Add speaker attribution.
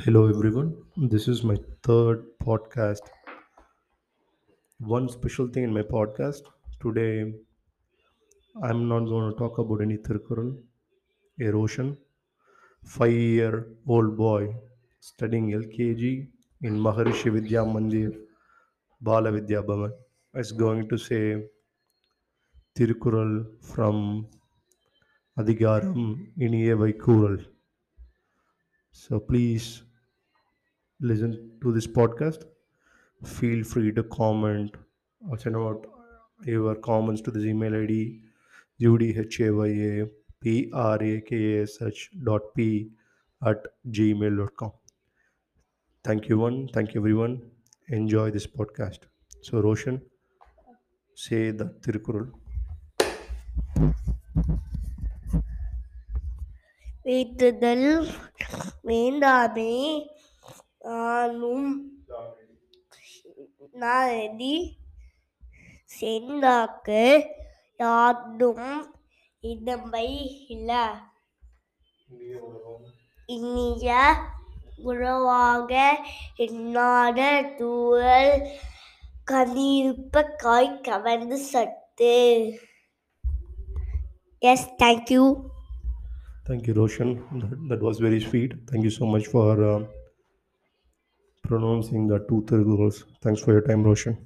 Speaker 1: Hello, everyone. This is my third podcast. One special thing in my podcast today, I'm not going to talk about any Thirukural, Roshan. Five year old boy studying LKG in Maharishi Vidya Mandir, Bala Vidya Bhavan, is going to say Thirukural from Adigaram Iniye Vaikural. So please listen to this podcast. Feel free to comment or send out your comments to this email id udhaya dot p at gmail.com thank you one. Thank you everyone. Enjoy this podcast. So roshan say the tirukural
Speaker 2: வீட்டுதல் வேண்டாமே. நானும் நாரதி செந்தாக்கு யாரும் இடமை இல்லை. இனிய உறவாக எண்ணாத தூரல் கனியிருப்ப காய் கவர்ந்து சத்து. Yes thank you
Speaker 1: thank you roshan. That, that was very sweet. Thank you so much for uh, pronouncing the two tirkurals thanks for your time roshan